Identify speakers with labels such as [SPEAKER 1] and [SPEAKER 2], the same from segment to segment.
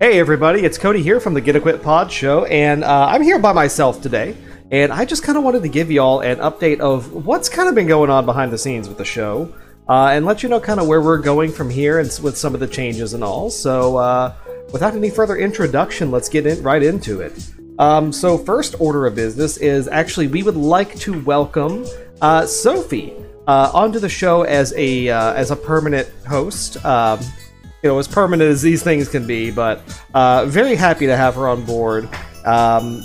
[SPEAKER 1] Hey everybody, it's Cody here from the Get Equipped Pod Show, and uh, I'm here by myself today. And I just kind of wanted to give y'all an update of what's kind of been going on behind the scenes with the show, uh, and let you know kind of where we're going from here and with some of the changes and all. So, uh, without any further introduction, let's get in, right into it. Um, so, first order of business is actually we would like to welcome uh, Sophie uh, onto the show as a uh, as a permanent host. Um, you know, as permanent as these things can be, but uh, very happy to have her on board. Um,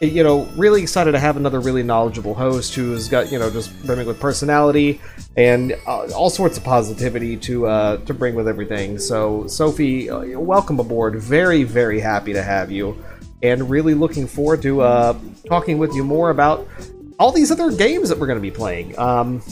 [SPEAKER 1] you know, really excited to have another really knowledgeable host who's got you know just brimming with personality and uh, all sorts of positivity to uh, to bring with everything. So, Sophie, uh, welcome aboard. Very, very happy to have you, and really looking forward to uh, talking with you more about all these other games that we're going to be playing. Um,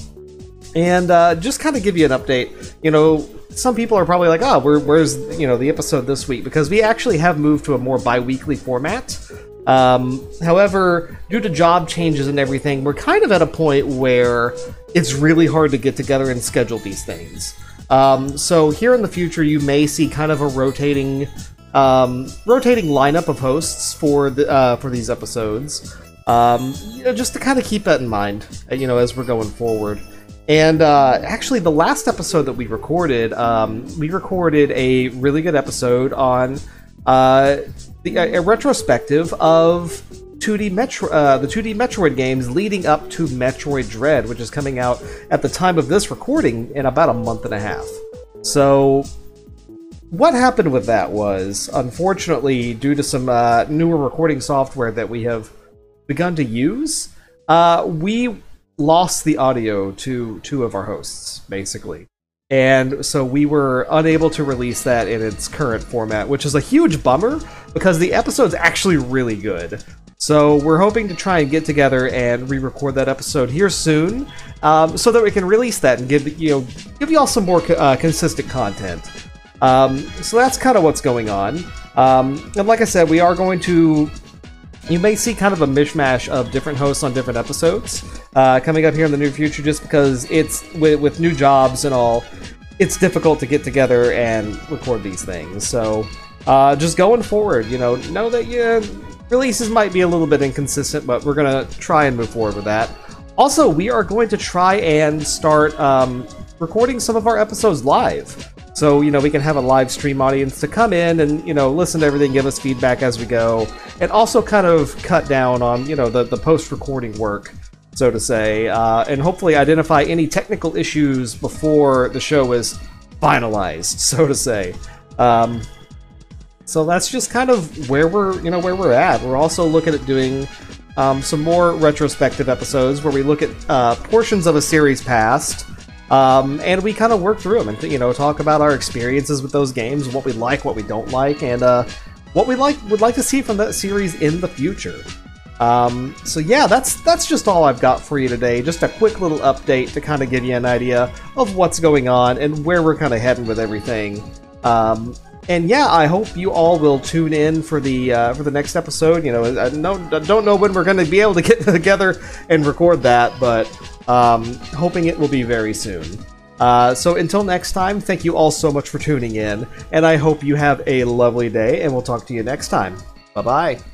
[SPEAKER 1] and uh, just kind of give you an update. You know, some people are probably like, "Oh, where, where's you know the episode this week?" Because we actually have moved to a more bi-weekly format. Um, however, due to job changes and everything, we're kind of at a point where it's really hard to get together and schedule these things. Um, so here in the future, you may see kind of a rotating, um, rotating lineup of hosts for the uh, for these episodes. Um, you know, just to kind of keep that in mind, you know, as we're going forward. And uh, actually, the last episode that we recorded, um, we recorded a really good episode on uh, the, a retrospective of 2D Metro, uh, the 2D Metroid games leading up to Metroid Dread, which is coming out at the time of this recording in about a month and a half. So, what happened with that was, unfortunately, due to some uh, newer recording software that we have begun to use, uh, we lost the audio to two of our hosts, basically. And so we were unable to release that in its current format, which is a huge bummer because the episode's actually really good. So we're hoping to try and get together and re-record that episode here soon, um, so that we can release that and give you know give you all some more uh, consistent content. Um, so that's kind of what's going on. Um, and like I said, we are going to you may see kind of a mishmash of different hosts on different episodes uh, coming up here in the near future just because it's with, with new jobs and all it's difficult to get together and record these things. So uh, just going forward you know know that yeah releases might be a little bit inconsistent but we're gonna try and move forward with that. Also we are going to try and start um, recording some of our episodes live so, you know, we can have a live stream audience to come in and, you know, listen to everything, give us feedback as we go, and also kind of cut down on, you know, the, the post recording work, so to say, uh, and hopefully identify any technical issues before the show is finalized, so to say. Um, so that's just kind of where we're, you know, where we're at. We're also looking at doing um, some more retrospective episodes where we look at uh, portions of a series past um, and we kind of work through them and you know talk about our experiences with those games, what we like, what we don't like, and uh, what we like would like to see from that series in the future. Um, so yeah, that's that's just all I've got for you today. Just a quick little update to kind of give you an idea of what's going on and where we're kind of heading with everything. Um, and yeah, I hope you all will tune in for the uh, for the next episode. You know, I no, don't know when we're going to be able to get together and record that, but um, hoping it will be very soon. Uh, so until next time, thank you all so much for tuning in, and I hope you have a lovely day, and we'll talk to you next time. Bye bye.